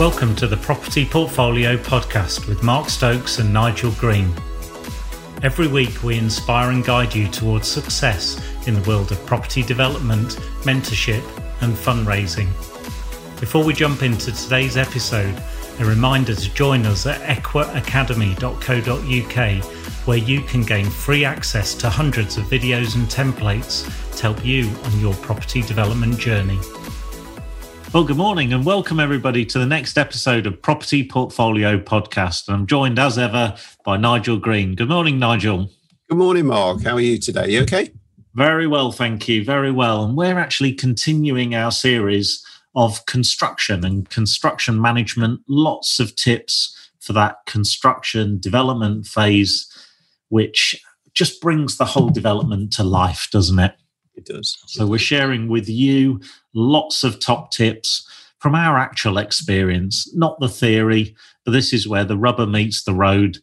Welcome to the Property Portfolio Podcast with Mark Stokes and Nigel Green. Every week, we inspire and guide you towards success in the world of property development, mentorship, and fundraising. Before we jump into today's episode, a reminder to join us at equaacademy.co.uk, where you can gain free access to hundreds of videos and templates to help you on your property development journey. Well, good morning and welcome everybody to the next episode of Property Portfolio Podcast. I'm joined as ever by Nigel Green. Good morning, Nigel. Good morning, Mark. How are you today? You okay? Very well, thank you. Very well. And we're actually continuing our series of construction and construction management. Lots of tips for that construction development phase, which just brings the whole development to life, doesn't it? It does. So we're sharing with you lots of top tips from our actual experience, not the theory, but this is where the rubber meets the road.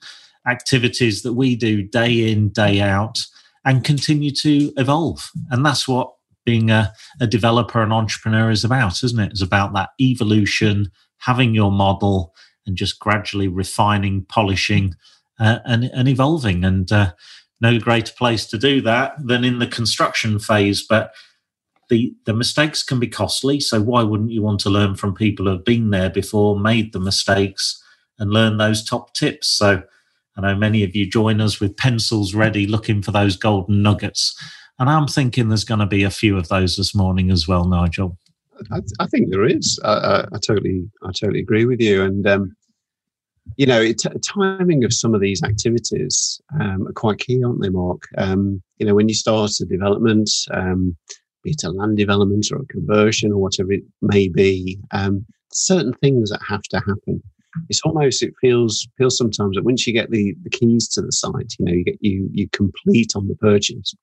Activities that we do day in, day out, and continue to evolve. And that's what being a, a developer and entrepreneur is about, isn't it? It's about that evolution, having your model, and just gradually refining, polishing, uh, and, and evolving. And uh, no greater place to do that than in the construction phase. But the the mistakes can be costly. So why wouldn't you want to learn from people who have been there before, made the mistakes, and learn those top tips? So I know many of you join us with pencils ready, looking for those golden nuggets. And I'm thinking there's going to be a few of those this morning as well, Nigel. I, I think there is. I, I, totally, I totally agree with you. And um, you know, it, timing of some of these activities um, are quite key, aren't they, Mark? Um, you know, when you start a development, um, be it a land development or a conversion or whatever it may be, um, certain things that have to happen. It's almost it feels feels sometimes that once you get the, the keys to the site, you know, you get you you complete on the purchase.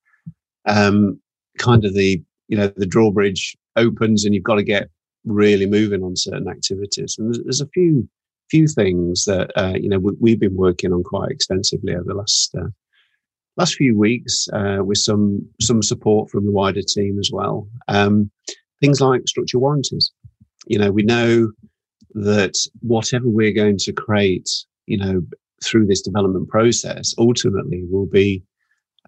Um, kind of the you know the drawbridge opens and you've got to get really moving on certain activities. And there's, there's a few few things that uh, you know we, have been working on quite extensively over the last uh, last few weeks uh, with some some support from the wider team as well. Um, things like structure warranties. You know, we know that whatever we're going to create, you know, through this development process, ultimately will be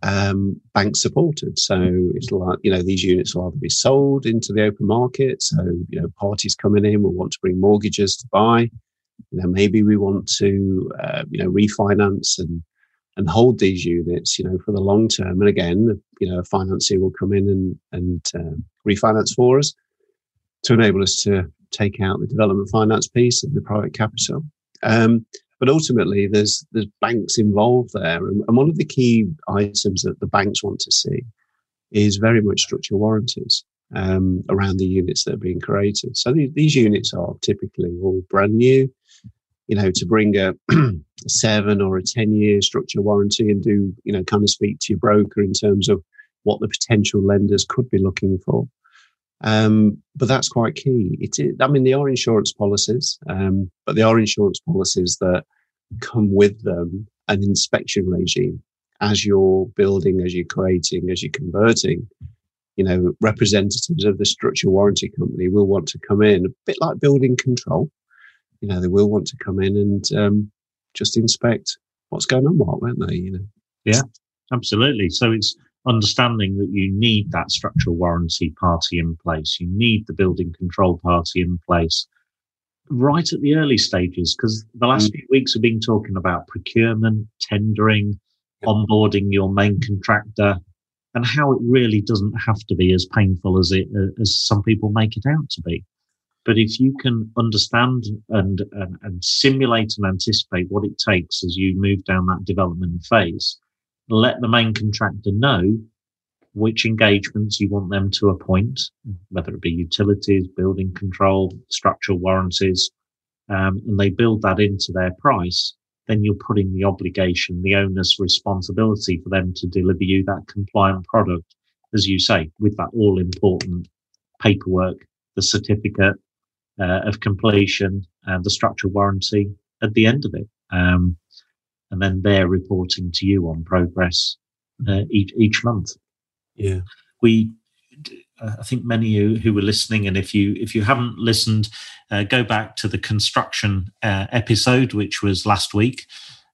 um, bank supported. So it'll, you know, these units will either be sold into the open market. So, you know, parties coming in will want to bring mortgages to buy you know, maybe we want to, uh, you know, refinance and and hold these units, you know, for the long term. And again, you know, a financier will come in and and uh, refinance for us to enable us to take out the development finance piece and the private capital. Um, but ultimately, there's there's banks involved there, and, and one of the key items that the banks want to see is very much structural warranties um, around the units that are being created. So these, these units are typically all brand new you know, to bring a, seven or a 10 year structure warranty and do, you know, kind of speak to your broker in terms of what the potential lenders could be looking for. Um, but that's quite key. It I mean, they are insurance policies, um, but they are insurance policies that come with them an inspection regime as you're building, as you're creating, as you're converting. You know, representatives of the structure warranty company will want to come in, a bit like building control you know, they will want to come in and um, just inspect what's going on, Mark, won't they? You know. Yeah, absolutely. So it's understanding that you need that structural warranty party in place. You need the building control party in place right at the early stages because the last mm. few weeks we've been talking about procurement, tendering, onboarding your main contractor, and how it really doesn't have to be as painful as it uh, as some people make it out to be. But if you can understand and, and, and simulate and anticipate what it takes as you move down that development phase, let the main contractor know which engagements you want them to appoint, whether it be utilities, building control, structural warranties, um, and they build that into their price, then you're putting the obligation, the owner's responsibility for them to deliver you that compliant product, as you say, with that all important paperwork, the certificate, uh, of completion and the structural warranty at the end of it. Um, and then they're reporting to you on progress uh, each, each month. Yeah. We, uh, I think many of you who were listening, and if you if you haven't listened, uh, go back to the construction uh, episode, which was last week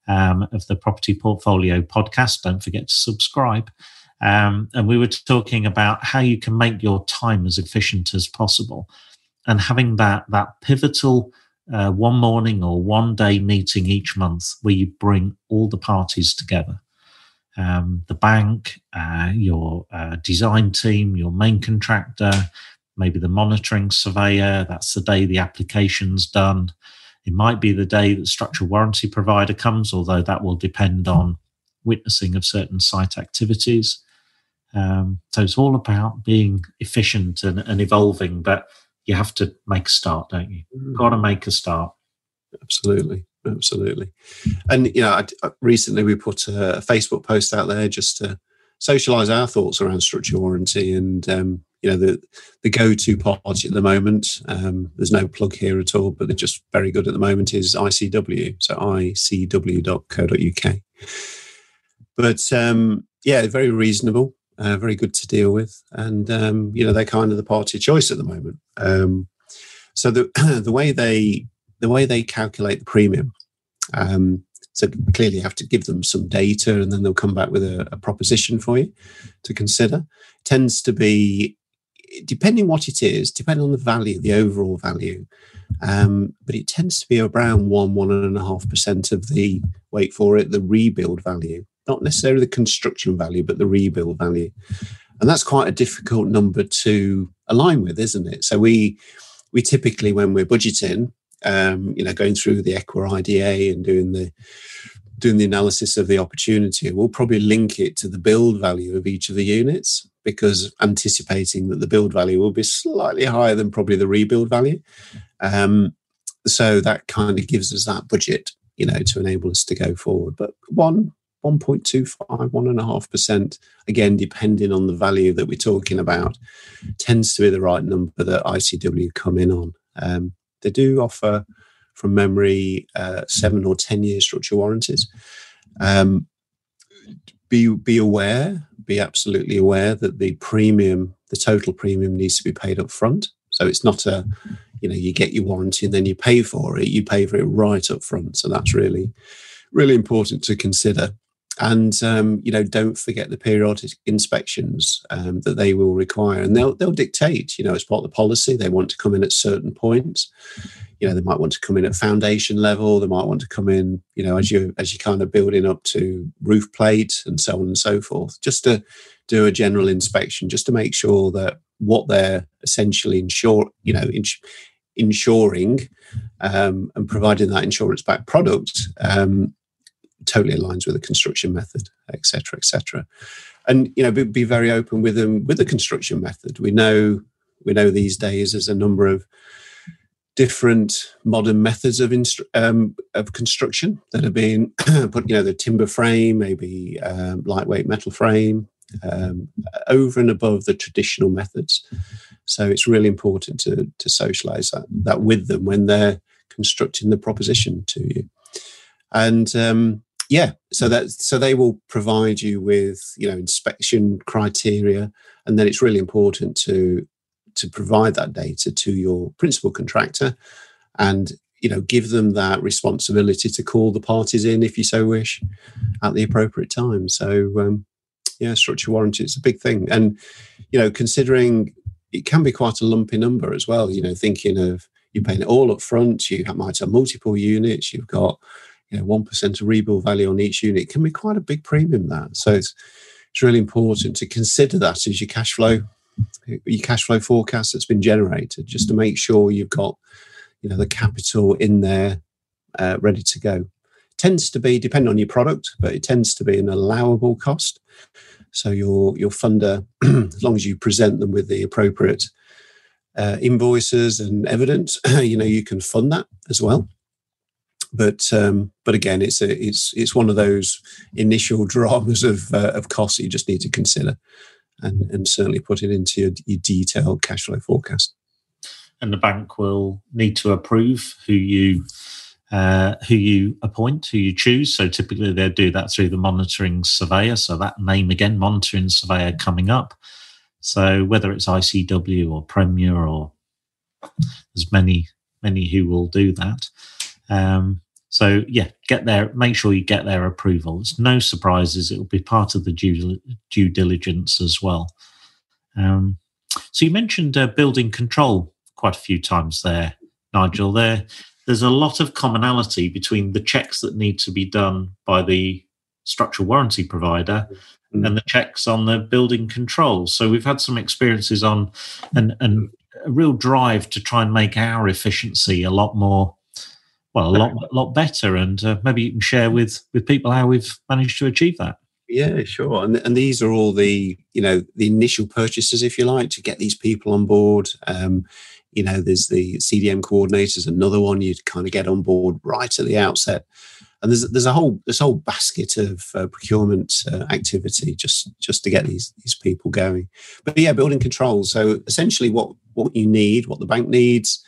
um, of the Property Portfolio podcast. Don't forget to subscribe. Um, and we were talking about how you can make your time as efficient as possible, and having that that pivotal uh, one morning or one day meeting each month where you bring all the parties together um, the bank, uh, your uh, design team, your main contractor, maybe the monitoring surveyor. That's the day the application's done. It might be the day that structural warranty provider comes, although that will depend on witnessing of certain site activities. Um, so it's all about being efficient and, and, evolving, but you have to make a start, don't you? Mm. Got to make a start. Absolutely absolutely. And you know, I, uh, recently we put a Facebook post out there just to socialize our thoughts around structural warranty and um, you know the the go-to party at the moment um, there's no plug here at all but they're just very good at the moment is icw so icw.co.uk but um, yeah very reasonable uh, very good to deal with and um, you know they're kind of the party choice at the moment um, so the the way they the way they calculate the premium. Um, so clearly, you have to give them some data, and then they'll come back with a, a proposition for you to consider. It tends to be depending what it is, depending on the value, the overall value, um, but it tends to be around one, one and a half percent of the wait for it, the rebuild value, not necessarily the construction value, but the rebuild value, and that's quite a difficult number to align with, isn't it? So we we typically, when we're budgeting, um, you know, going through the EQA IDA and doing the doing the analysis of the opportunity, we'll probably link it to the build value of each of the units because anticipating that the build value will be slightly higher than probably the rebuild value. Um, so that kind of gives us that budget, you know, to enable us to go forward. But one 1.25, 1.5%, again, depending on the value that we're talking about, tends to be the right number that ICW come in on. Um, they do offer, from memory, uh, seven or ten year structural warranties. Um, be be aware, be absolutely aware that the premium, the total premium, needs to be paid up front. So it's not a, you know, you get your warranty and then you pay for it. You pay for it right up front. So that's really, really important to consider and um, you know don't forget the periodic inspections um, that they will require. And they'll they'll dictate you know as part of the policy. They want to come in at certain points. You know they might want to come in at foundation level. They might want to come in you know as you as you kind of building up to roof plate and so on and so forth just to do a general inspection just to make sure that what they're essentially insure you know ins- insuring um, and providing that insurance back product um, totally aligns with the construction method, etc., etc. And you know, be, be, very open with them with the construction method. We know we know these days there's a number of different modern methods of instru- um, of construction that have been put. You know, the timber frame, maybe um, lightweight metal frame, um, over and above the traditional methods. So it's really important to to socialize that, that with them when they're constructing the proposition to you. And um, yeah so that so they will provide you with you know inspection criteria and then it's really important to to provide that data to your principal contractor and you know give them that responsibility to call the parties in if you so wish at the appropriate time. So um, yeah structure warranty is a big thing. And you know considering it can be quite a lumpy number as well you know thinking of you're paying it all up front you might have multiple units you've got you know, 1% of rebuild value on each unit can be quite a big premium that. So it's, it's really important to consider that as your cash flow, your cash flow forecast that's been generated, just to make sure you've got, you know, the capital in there uh, ready to go. tends to be, depending on your product, but it tends to be an allowable cost. So your your funder, as long as you present them with the appropriate uh, invoices and evidence, you know, you can fund that as well but um, but again, it's a, it's it's one of those initial dramas of uh, of costs that you just need to consider, and and certainly put it into your, your detailed cash flow forecast. And the bank will need to approve who you uh, who you appoint, who you choose. So typically they'll do that through the monitoring surveyor. So that name again, monitoring surveyor coming up. So whether it's ICW or Premier or there's many many who will do that. Um, so yeah, get there. Make sure you get their approval. It's no surprises. It will be part of the due due diligence as well. Um, so you mentioned uh, building control quite a few times there, Nigel. There, there's a lot of commonality between the checks that need to be done by the structural warranty provider mm. and the checks on the building control. So we've had some experiences on and and a real drive to try and make our efficiency a lot more well a lot lot better and uh, maybe you can share with with people how we've managed to achieve that yeah sure and, and these are all the you know the initial purchases if you like to get these people on board um, you know there's the cdm coordinators another one you'd kind of get on board right at the outset and there's there's a whole this whole basket of uh, procurement uh, activity just just to get these these people going. But yeah, building control. So essentially, what what you need, what the bank needs,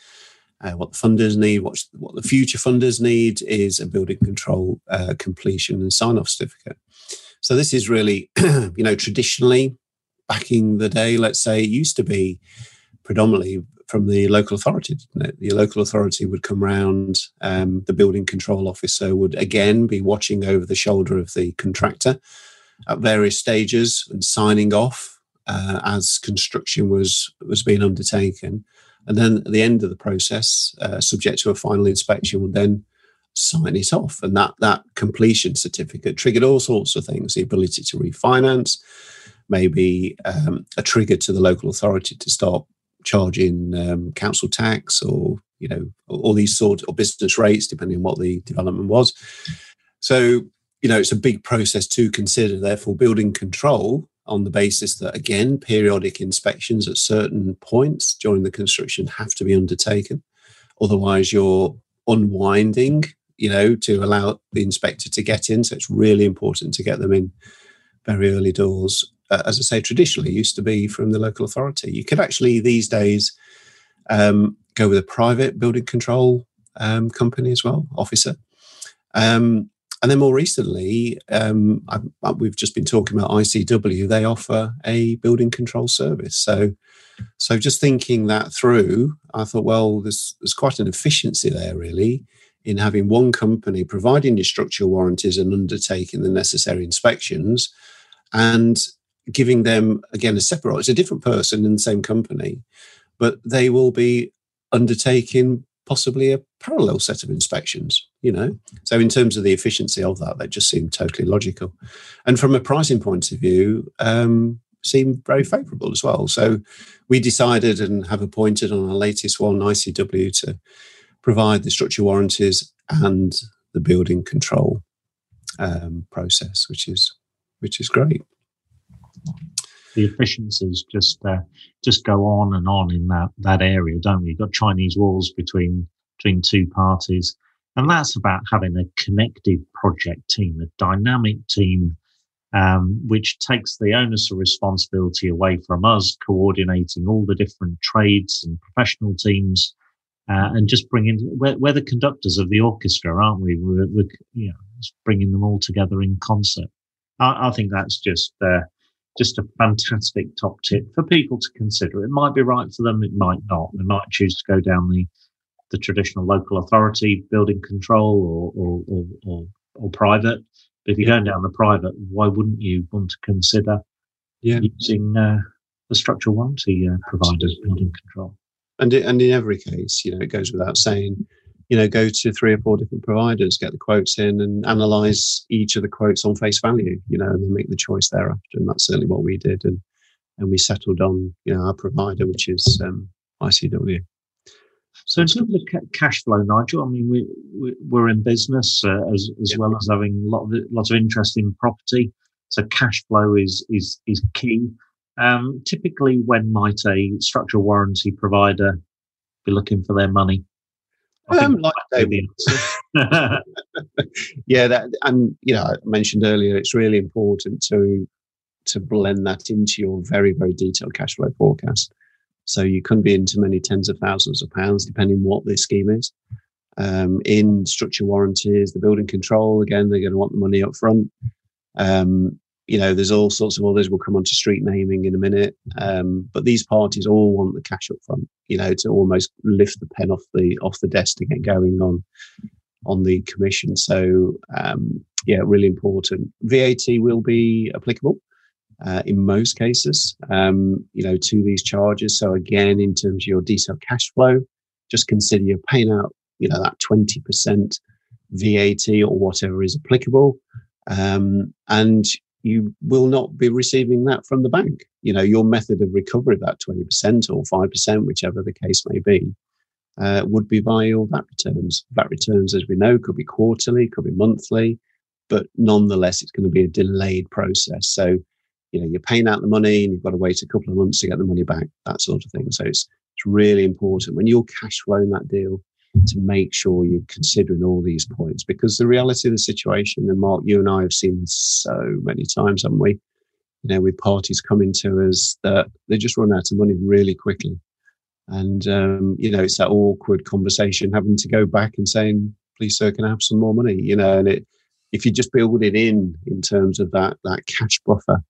uh, what the funders need, what what the future funders need is a building control uh, completion and sign off certificate. So this is really, you know, traditionally back in the day, let's say, it used to be predominantly from the local authority. The local authority would come round, um, the building control officer would again be watching over the shoulder of the contractor at various stages and signing off uh, as construction was was being undertaken. And then at the end of the process, uh, subject to a final inspection, would then sign it off. And that that completion certificate triggered all sorts of things: the ability to refinance, maybe um, a trigger to the local authority to start charging um, council tax or you know all these sort of business rates depending on what the development was so you know it's a big process to consider therefore building control on the basis that again periodic inspections at certain points during the construction have to be undertaken otherwise you're unwinding you know to allow the inspector to get in so it's really important to get them in very early doors uh, as I say, traditionally used to be from the local authority. You could actually these days um, go with a private building control um, company as well, officer. Um, and then more recently, um, I, I, we've just been talking about ICW. They offer a building control service. So, so just thinking that through, I thought, well, there's there's quite an efficiency there, really, in having one company providing your structural warranties and undertaking the necessary inspections, and giving them again a separate it's a different person in the same company but they will be undertaking possibly a parallel set of inspections you know? So in terms of the efficiency of that they just seem totally logical. And from a pricing point of view um, seem very favorable as well. So we decided and have appointed on our latest one icw to provide the structure warranties and the building control um, process which is which is great. The efficiencies just uh, just go on and on in that that area, don't we? You've got Chinese walls between between two parties, and that's about having a connected project team, a dynamic team, um, which takes the onus of responsibility away from us coordinating all the different trades and professional teams. Uh, and just bringing we're, we're, the conductors of the orchestra, aren't we? We're, we're you know, bringing them all together in concert. I, I think that's just uh, just a fantastic top tip for people to consider. It might be right for them, it might not. They might choose to go down the the traditional local authority building control or or, or, or, or private. But if you're going down the private, why wouldn't you want to consider yeah. using uh, the structural warranty uh, providers building control? And and in every case, you know, it goes without saying you know, go to three or four different providers, get the quotes in, and analyze each of the quotes on face value. You know, and then make the choice thereafter. And that's certainly what we did, and and we settled on you know our provider, which is um, ICW. So in terms of cash flow, Nigel, I mean, we, we are in business uh, as as yeah. well as having a lot of lots of interest in property. So cash flow is is is key. Um, typically, when might a structural warranty provider be looking for their money? Um, like yeah, that, and you know, I mentioned earlier, it's really important to to blend that into your very, very detailed cash flow forecast. So you can be into many tens of thousands of pounds, depending what the scheme is. Um, in structure warranties, the building control, again, they're going to want the money up front. Um, you know, there's all sorts of others. We'll come on to street naming in a minute. Um, but these parties all want the cash up front, you know, to almost lift the pen off the off the desk to get going on on the commission. So um, yeah, really important. VAT will be applicable uh, in most cases, um, you know, to these charges. So again, in terms of your detailed cash flow, just consider you're paying out, you know, that 20% VAT or whatever is applicable. Um, and you will not be receiving that from the bank. You know, your method of recovery of that 20% or 5%, whichever the case may be, uh, would be via your VAT returns. VAT returns, as we know, could be quarterly, could be monthly, but nonetheless, it's going to be a delayed process. So you know, you're paying out the money and you've got to wait a couple of months to get the money back, that sort of thing. So it's, it's really important when you're cash flowing that deal to make sure you're considering all these points because the reality of the situation, and Mark, you and I have seen so many times, haven't we? You know, with parties coming to us that they just run out of money really quickly. And, um, you know, it's that awkward conversation having to go back and saying, please, sir, can I have some more money? You know, and it, if you just build it in, in terms of that, that cash buffer,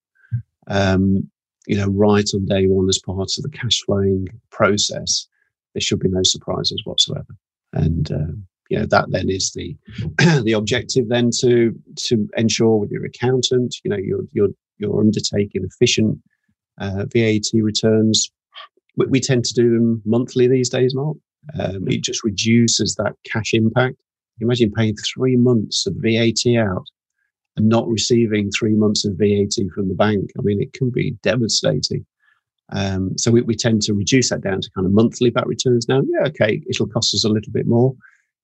um, you know, right on day one as part of the cash flowing process, there should be no surprises whatsoever. And uh, you know that then is the the objective then to to ensure with your accountant, you know, you're you're you're undertaking efficient uh, VAT returns. We, we, tend to do them monthly these days, Mark. Um, it just reduces that cash impact. Imagine paying three months of VAT out and not receiving three months of VAT from the bank. I mean, it can be devastating. Um, so we, we, tend to reduce that down to kind of monthly VAT returns now. Yeah, okay, it'll cost us a little bit more,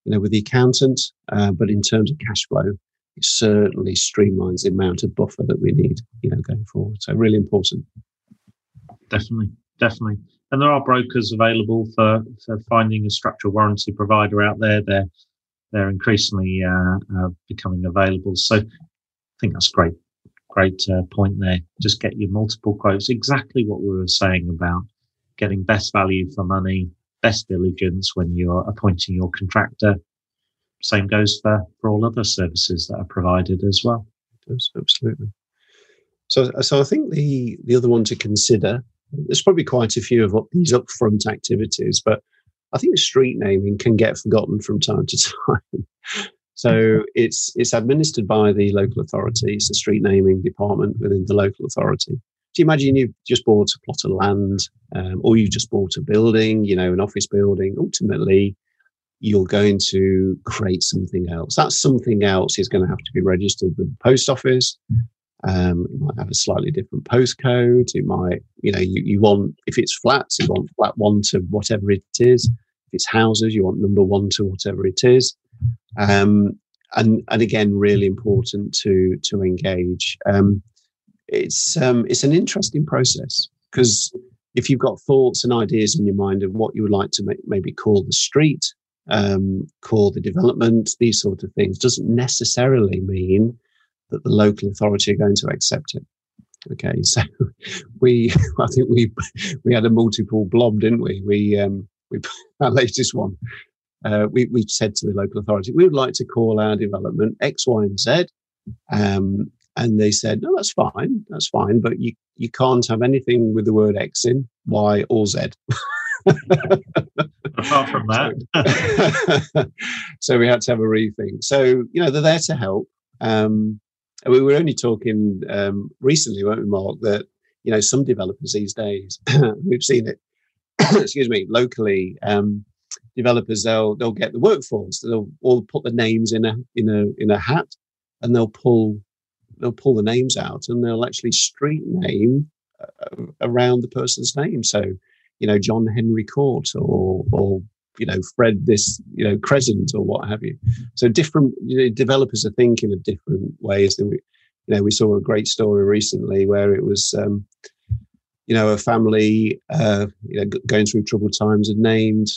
you know, with the accountant, uh, but in terms of cash flow, it certainly streamlines the amount of buffer that we need, you know, going forward. So really important. Definitely, definitely. And there are brokers available for, for finding a structural warranty provider out there. They're they're increasingly uh, uh, becoming available. So think that's great. Great uh, point there. Just get your multiple quotes. Exactly what we were saying about getting best value for money, best diligence when you're appointing your contractor. Same goes for, for all other services that are provided as well. Does, absolutely. So, so I think the, the other one to consider, there's probably quite a few of these upfront activities, but I think street naming can get forgotten from time to time. So it's it's administered by the local authority. It's a street naming department within the local authority. Do you imagine you've just bought a plot of land, um, or you just bought a building, you know, an office building? Ultimately, you're going to create something else. That something else is going to have to be registered with the post office. Um, it might have a slightly different postcode. It might, you know, you, you want, if it's flats, you want flat one to whatever it is. If it's houses, you want number one to whatever it is. Um, and, and again, really important to, to engage. Um, it's, um, it's an interesting process because if you've got thoughts and ideas in your mind of what you would like to make, maybe call the street, um, call the development, these sort of things, doesn't necessarily mean that the local authority are going to accept it. Okay, so we, I think we we had a multiple blob, didn't we? We um, we our latest one uh, we, we said to the local authority, we would like to call our development X, Y, and Z. Um, and they said, no, that's fine. That's fine. But you, you can't have anything with the word X in, Y, or Z. Apart from that. so we had to have a rethink. So, you know, they're there to help. Um, we were only talking um, recently, weren't we, Mark, that, you know, some developers these days, we've seen it, excuse me, locally, um, developers they'll they'll get the workforce they'll all put the names in a in a in a hat and they'll pull they'll pull the names out and they'll actually street name uh, around the person's name. So you know john henry court or or you know fred this you know crescent or what have you. So different you know, developers are thinking of different ways than we you know we saw a great story recently where it was um you know a family uh you know going through troubled times and named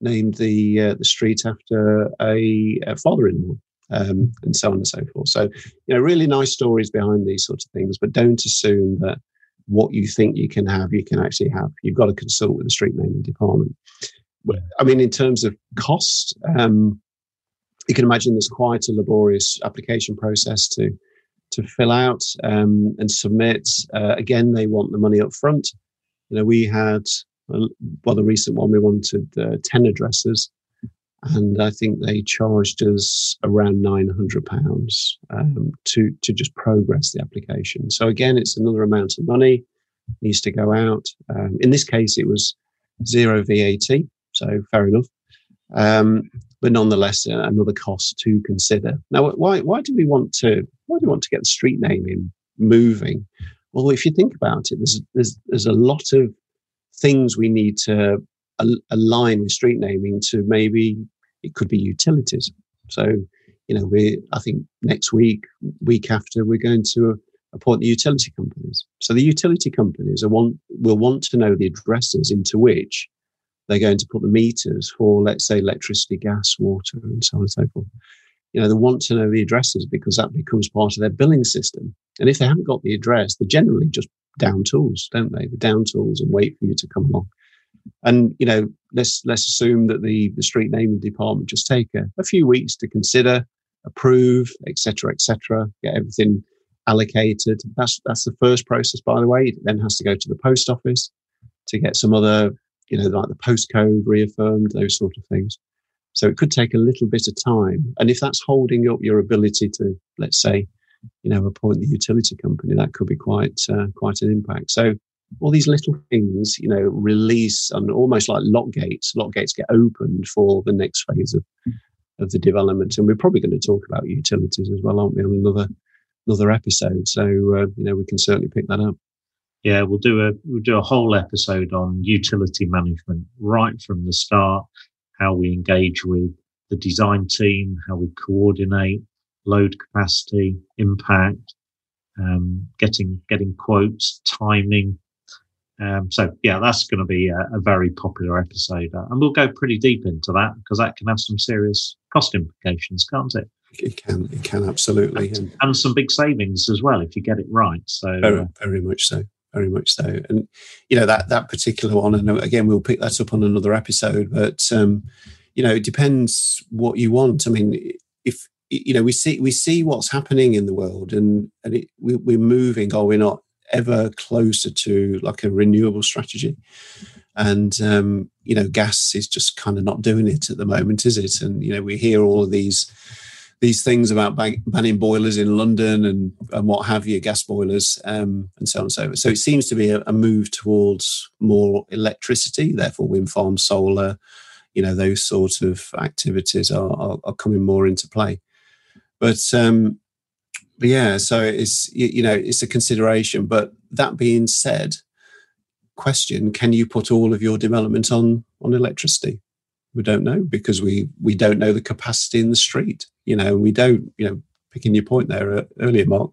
named the uh, the street after a, a father-in-law, um, and so on and so forth. So, you know, really nice stories behind these sorts of things, but don't assume that what you think you can have, you can actually have. You've got to consult with the street naming department. I mean, in terms of cost, um, you can imagine there's quite a laborious application process to to fill out um, and submit. Uh, again, they want the money up front. You know, we had well, the recent one we wanted uh, ten addresses, and I think they charged us around nine hundred pounds um, to to just progress the application. So again, it's another amount of money needs to go out. Um, in this case, it was zero VAT, so fair enough. Um, but nonetheless, uh, another cost to consider. Now, why why do we want to why do we want to get the street naming moving? Well, if you think about it, there's there's there's a lot of things we need to al- align with street naming to maybe it could be utilities. So, you know, we I think next week, week after, we're going to appoint the utility companies. So the utility companies are want will want to know the addresses into which they're going to put the meters for, let's say, electricity, gas, water, and so on and so forth. You know, they want to know the addresses because that becomes part of their billing system. And if they haven't got the address, they generally just down tools, don't they? The down tools and wait for you to come along. And you know, let's let's assume that the the street naming department just take a, a few weeks to consider, approve, etc., etc., get everything allocated. That's that's the first process, by the way. It then has to go to the post office to get some other, you know, like the postcode reaffirmed, those sort of things. So it could take a little bit of time. And if that's holding up your ability to, let's say, you know, appoint the utility company, that could be quite uh, quite an impact. So all these little things, you know, release and almost like lock gates. Lock gates get opened for the next phase of of the development, and we're probably going to talk about utilities as well, aren't we? On another another episode, so uh, you know we can certainly pick that up. Yeah, we'll do a we'll do a whole episode on utility management right from the start, how we engage with the design team, how we coordinate, load capacity, impact, um, getting getting quotes, timing. Um, so yeah, that's going to be a, a, very popular episode, uh, and we'll go pretty deep into that because that can have some serious cost implications, can't it? It can, it can absolutely, and, and some big savings as well if you get it right. So very, uh, very much so, very much so, and you know that that particular one, and again we'll pick that up on another episode. But um, you know, it depends what you want. I mean, if you know we see we see what's happening in the world and and it, we, we're moving or we're not ever closer to like a renewable strategy? And um, you know gas is just kind of not doing it at the moment is it? And you know we hear all of these these things about ban- banning boilers in london and and what have you gas boilers um, and so on and so forth. So it seems to be a, a move towards more electricity therefore wind farms solar you know those sort of activities are, are, are coming more into play but um, but yeah, so it's you know it's a consideration. But that being said, question: Can you put all of your development on on electricity? We don't know because we we don't know the capacity in the street. You know, we don't. You know, picking your point there uh, earlier, Mark.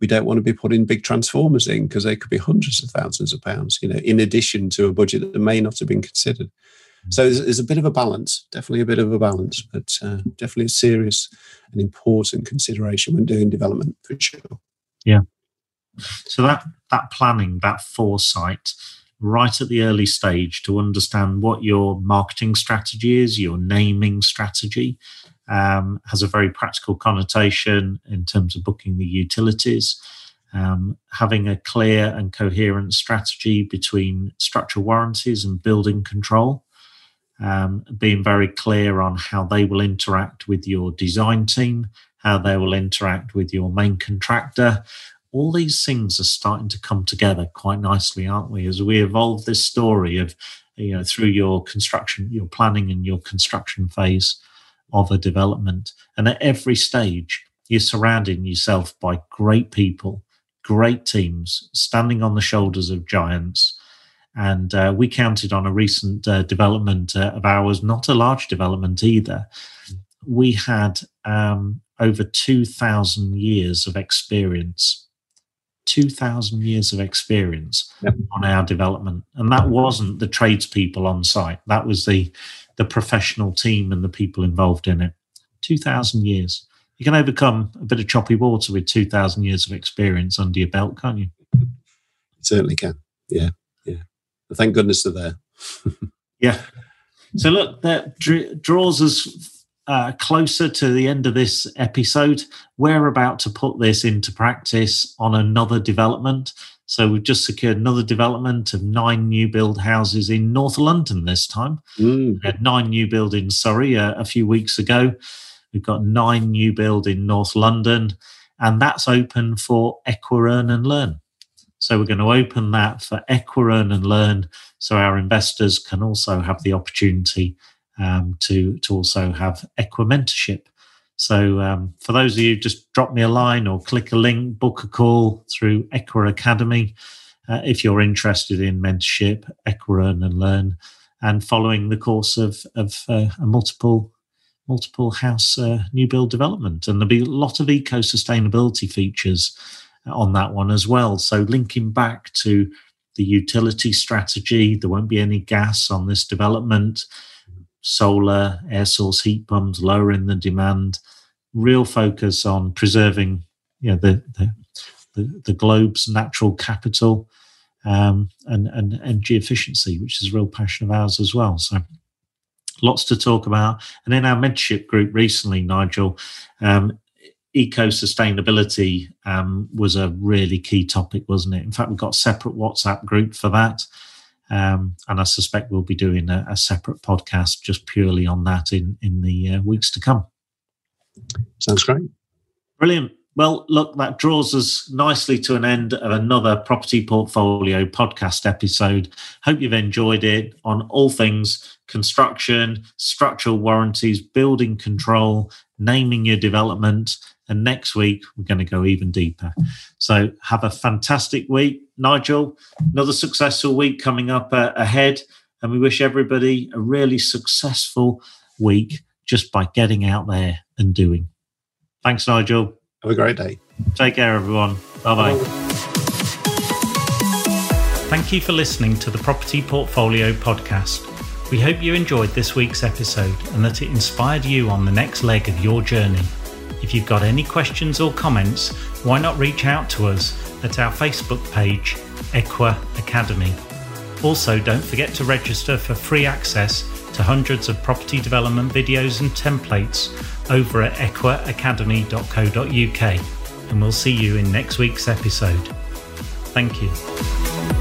We don't want to be putting big transformers in because they could be hundreds of thousands of pounds. You know, in addition to a budget that may not have been considered. So there's, there's, a bit of a balance, definitely a bit of a balance, but uh, definitely a serious and important consideration when doing development for sure. Yeah. So that that planning, that foresight, right at the early stage to understand what your marketing strategy is, your naming strategy, um, has a very practical connotation in terms of booking the utilities. Um, having a clear and coherent strategy between structural warranties and building control um, being very clear on how they will interact with your design team, how they will interact with your main contractor. All these things are starting to come together quite nicely, aren't we? As we evolve this story of, you know, through your construction, your planning and your construction phase of a development. And at every stage, you're surrounding yourself by great people, great teams, standing on the shoulders of giants and uh, we counted on a recent uh, development uh, of ours, not a large development either. We had um, over 2,000 years of experience. 2,000 years of experience yep. on our development. And that wasn't the tradespeople on site, that was the, the professional team and the people involved in it. 2,000 years. You can overcome a bit of choppy water with 2,000 years of experience under your belt, can't you? certainly can. Yeah thank goodness they're there. yeah. So look, that draws us uh, closer to the end of this episode, we're about to put this into practice on another development. So we've just secured another development of nine new build houses in North London this time. Mm. We had nine new build in Surrey uh, a few weeks ago. We've got nine new build in North London, and that's open for Equa Earn and Learn. So we're going to open that for Equa Earn and Learn, so our investors can also have the opportunity um, to to also have Equa mentorship. So um, for those of you, just drop me a line or click a link, book a call through Equa Academy uh, if you're interested in mentorship, Equa Earn and Learn, and following the course of of uh, a multiple multiple house uh, new build development. And there'll be a lot of eco sustainability features on that one as well. So linking back to the utility strategy, there won't be any gas on this development solar, air source heat pumps, lowering the demand, real focus on preserving you know, the, the, the, the globe's natural capital um, and, and energy efficiency, which is a real passion of ours as well. So lots to talk about. And in our mentorship group recently, Nigel, um, eco sustainability um, was a really key topic, wasn't it? In fact, we've got a separate WhatsApp group for that. Um, and I suspect we'll be doing a, a, separate podcast just purely on that in in the uh, weeks to come. Sounds great. Brilliant. Well, look, that draws us nicely to an end of another property portfolio podcast episode. Hope you've enjoyed it on all things construction, structural warranties, building control, naming your development. And next week, we're going to go even deeper. So have a fantastic week. Nigel, another successful week coming up uh, ahead. And we wish everybody a really successful week just by getting out there and doing. Thanks, Nigel. Have a great day. Take care, everyone. Bye bye. Thank you for listening to the Property Portfolio Podcast. We hope you enjoyed this week's episode and that it inspired you on the next leg of your journey. If you've got any questions or comments, why not reach out to us at our Facebook page, Equa Academy. Also, don't forget to register for free access to hundreds of property development videos and templates over at equaacademy.co.uk. And we'll see you in next week's episode. Thank you.